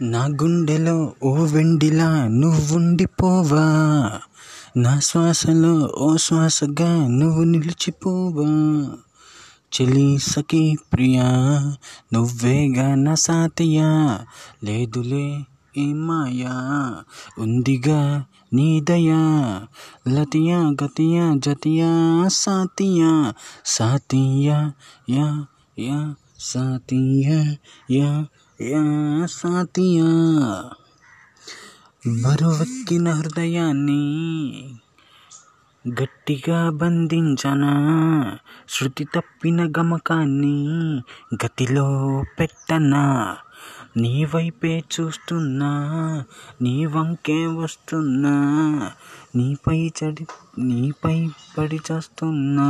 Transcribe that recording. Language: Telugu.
నా గుండెలో ఓ వెండిలా నువ్వుండిపోవా? నా శ్వాసలో ఓ శ్వాసగా నువ్వు నిలిచిపోవా? చెలి సఖి ప్రియా నువ్వేగా నా సాతియా? లేదులే ఏ మాయా ఉందిగా నీ దయా లతియా గతియా జతియా సాతియా సాతియా యా యా సాతియా యా యా సాతియా. బరువెక్కిన హృదయాన్ని గట్టిగా బంధించనా? శృతి తప్పిన గమకాన్ని గతిలో పెట్టనా? నీ వైపే చూస్తున్నా నీ వంకే వస్తున్నా నీపై చడి నీపై పడి చేస్తున్నా.